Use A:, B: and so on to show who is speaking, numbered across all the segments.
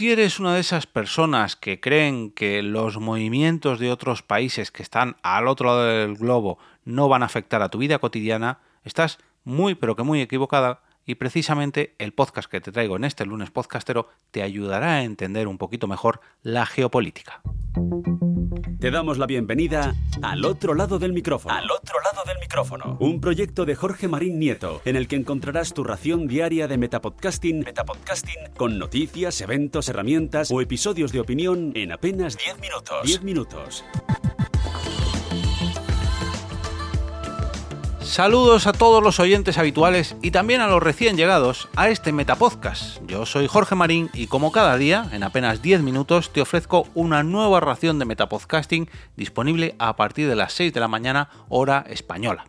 A: Si eres una de esas personas que creen que los movimientos de otros países que están al otro lado del globo no van a afectar a tu vida cotidiana, estás muy pero que muy equivocada y precisamente el podcast que te traigo en este lunes podcastero te ayudará a entender un poquito mejor la geopolítica.
B: Te damos la bienvenida al otro lado del micrófono. Al otro lado del micrófono. Un proyecto de Jorge Marín Nieto, en el que encontrarás tu ración diaria de metapodcasting, metapodcasting con noticias, eventos, herramientas o episodios de opinión en apenas 10 minutos. 10 minutos.
A: Saludos a todos los oyentes habituales y también a los recién llegados a este Metapodcast. Yo soy Jorge Marín y como cada día, en apenas 10 minutos, te ofrezco una nueva ración de Metapodcasting disponible a partir de las 6 de la mañana hora española.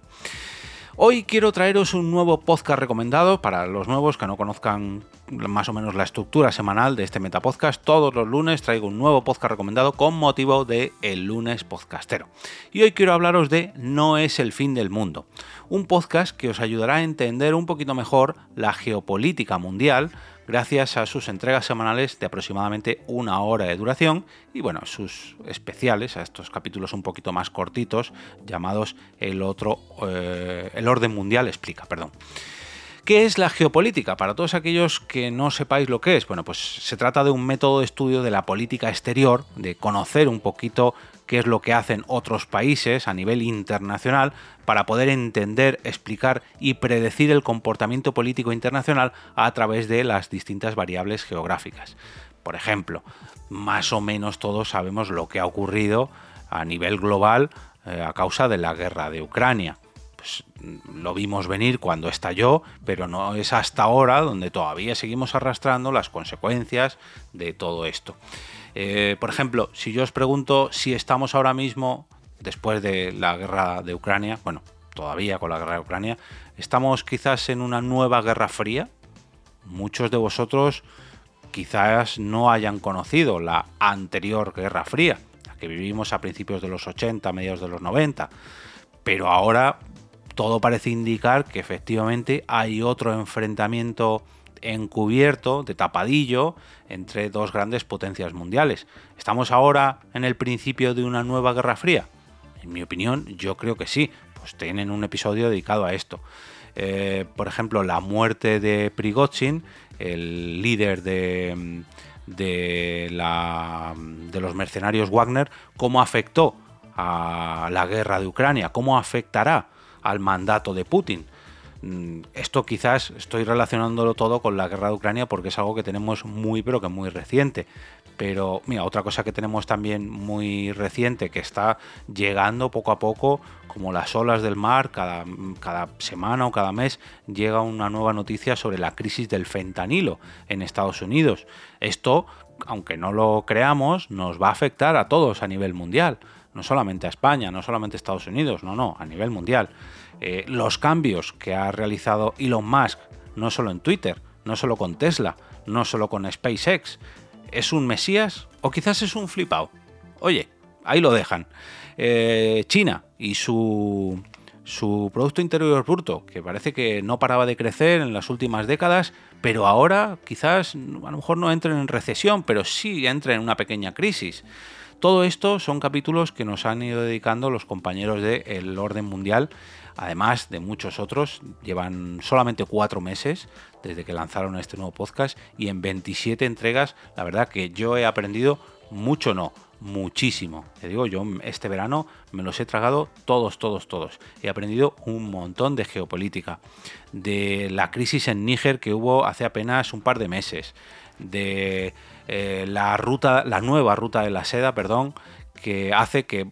A: Hoy quiero traeros un nuevo podcast recomendado para los nuevos que no conozcan más o menos la estructura semanal de este Metapodcast. Todos los lunes traigo un nuevo podcast recomendado con motivo de el lunes podcastero. Y hoy quiero hablaros de No es el fin del mundo, un podcast que os ayudará a entender un poquito mejor la geopolítica mundial gracias a sus entregas semanales de aproximadamente una hora de duración y bueno, sus especiales, a estos capítulos un poquito más cortitos llamados el otro, eh, el orden mundial explica, perdón. ¿Qué es la geopolítica? Para todos aquellos que no sepáis lo que es, bueno, pues se trata de un método de estudio de la política exterior, de conocer un poquito qué es lo que hacen otros países a nivel internacional para poder entender, explicar y predecir el comportamiento político internacional a través de las distintas variables geográficas. Por ejemplo, más o menos todos sabemos lo que ha ocurrido a nivel global eh, a causa de la guerra de Ucrania. Pues, lo vimos venir cuando estalló, pero no es hasta ahora donde todavía seguimos arrastrando las consecuencias de todo esto. Eh, por ejemplo, si yo os pregunto si estamos ahora mismo, después de la guerra de Ucrania, bueno, todavía con la guerra de Ucrania, estamos quizás en una nueva guerra fría. Muchos de vosotros quizás no hayan conocido la anterior guerra fría, la que vivimos a principios de los 80, mediados de los 90, pero ahora todo parece indicar que efectivamente hay otro enfrentamiento encubierto, de tapadillo, entre dos grandes potencias mundiales. ¿Estamos ahora en el principio de una nueva Guerra Fría? En mi opinión, yo creo que sí. Pues tienen un episodio dedicado a esto. Eh, por ejemplo, la muerte de Prigozhin, el líder de, de, la, de los mercenarios Wagner, cómo afectó a la guerra de Ucrania, cómo afectará al mandato de Putin. Mm, esto quizás estoy relacionándolo todo con la guerra de Ucrania porque es algo que tenemos muy pero que muy reciente. Pero mira, otra cosa que tenemos también muy reciente que está llegando poco a poco, como las olas del mar, cada, cada semana o cada mes llega una nueva noticia sobre la crisis del fentanilo en Estados Unidos. Esto, aunque no lo creamos, nos va a afectar a todos a nivel mundial no solamente a España, no solamente a Estados Unidos, no, no, a nivel mundial. Eh, los cambios que ha realizado Elon Musk, no solo en Twitter, no solo con Tesla, no solo con SpaceX, ¿es un Mesías o quizás es un flipado? Oye, ahí lo dejan. Eh, China y su, su Producto Interior Bruto, que parece que no paraba de crecer en las últimas décadas, pero ahora quizás a lo mejor no entren en recesión, pero sí entren en una pequeña crisis. Todo esto son capítulos que nos han ido dedicando los compañeros de El Orden Mundial, además de muchos otros. Llevan solamente cuatro meses desde que lanzaron este nuevo podcast y en 27 entregas, la verdad que yo he aprendido mucho, no, muchísimo. Te digo, yo este verano me los he tragado todos, todos, todos. He aprendido un montón de geopolítica, de la crisis en Níger que hubo hace apenas un par de meses, de eh, la ruta, la nueva ruta de la seda, perdón, que hace que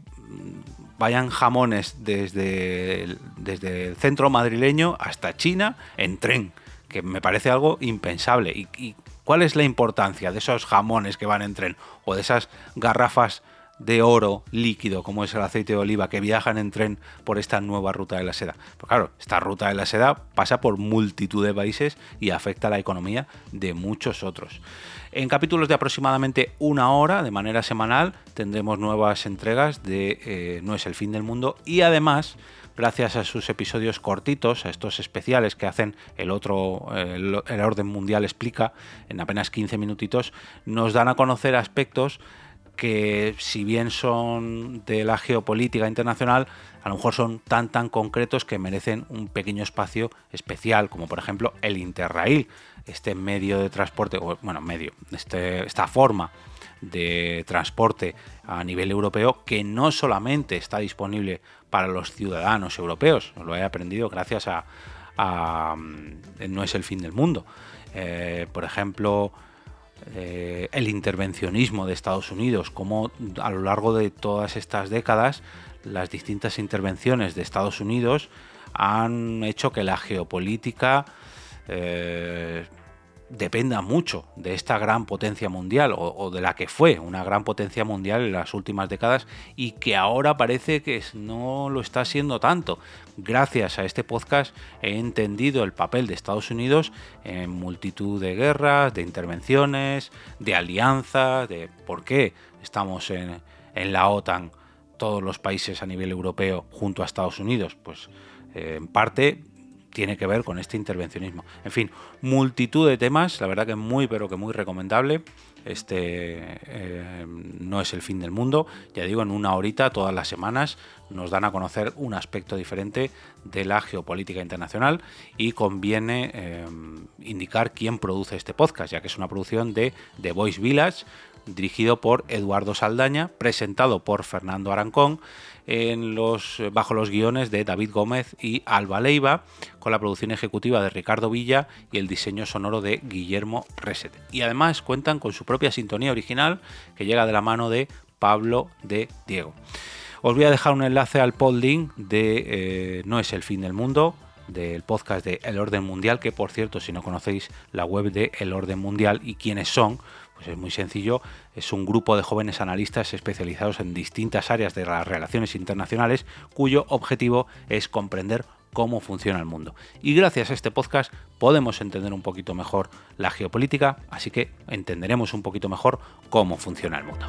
A: vayan jamones desde, desde el centro madrileño hasta China en tren, que me parece algo impensable. ¿Y, ¿Y, cuál es la importancia de esos jamones que van en tren o de esas garrafas de oro líquido, como es el aceite de oliva, que viajan en tren por esta nueva ruta de la seda. Pues claro, esta ruta de la seda pasa por multitud de países y afecta a la economía de muchos otros. En capítulos de aproximadamente una hora, de manera semanal, tendremos nuevas entregas de eh, No es el fin del mundo y además gracias a sus episodios cortitos, a estos especiales que hacen el otro, el, orden mundial explica, en apenas 15 minutitos, nos dan a conocer aspectos que si bien son de la geopolítica internacional, a lo mejor son tan tan concretos que merecen un pequeño espacio especial, como por ejemplo el Interrail, este medio de transporte, bueno, medio, este, esta forma de transporte a nivel europeo que no solamente está disponible para los ciudadanos europeos, lo he aprendido gracias a, mm, No es el fin del mundo. Eh, por ejemplo, eh, el intervencionismo de Estados Unidos, como a lo largo de todas estas décadas las distintas intervenciones de Estados Unidos han hecho que la geopolítica eh, dependa mucho de esta gran potencia mundial o, de la que fue una gran potencia mundial en las últimas décadas y que ahora parece que no lo está siendo tanto. Gracias a este podcast he entendido el papel de Estados Unidos en multitud de guerras, de intervenciones, de alianzas, de por qué estamos en, en la OTAN todos los países a nivel europeo junto a Estados Unidos. Pues eh, en parte tiene que ver con este intervencionismo. En fin, multitud de temas, la verdad que muy, pero que muy recomendable. Este eh, no es el fin del mundo, ya digo, en una horita todas las semanas nos dan a conocer un aspecto diferente de la geopolítica internacional y conviene eh, indicar quién produce este podcast, ya que es una producción de The Voice Village, dirigido por Eduardo Saldaña, presentado por Fernando Arancón bajo los guiones de David Gómez y Alba Leiva, con la producción ejecutiva de Ricardo Villa y el diseño sonoro de Guillermo Reset. Y además cuentan con su propia sintonía original que llega de la mano de Pablo de Diego. Os voy a dejar un enlace al podlink de eh, No es el fin del mundo, del podcast de El Orden Mundial, que por cierto, si no conocéis la web de El Orden Mundial y quiénes son, pues es muy sencillo, es un grupo de jóvenes analistas especializados en distintas áreas de las relaciones internacionales cuyo objetivo es comprender cómo funciona el mundo. Y gracias a este podcast podemos entender un poquito mejor la geopolítica, así que entenderemos un poquito mejor cómo funciona el mundo.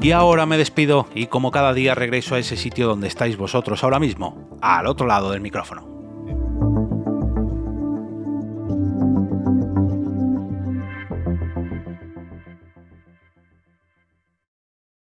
A: Y ahora me despido y como cada día regreso a ese sitio donde estáis vosotros ahora mismo, al otro lado del micrófono.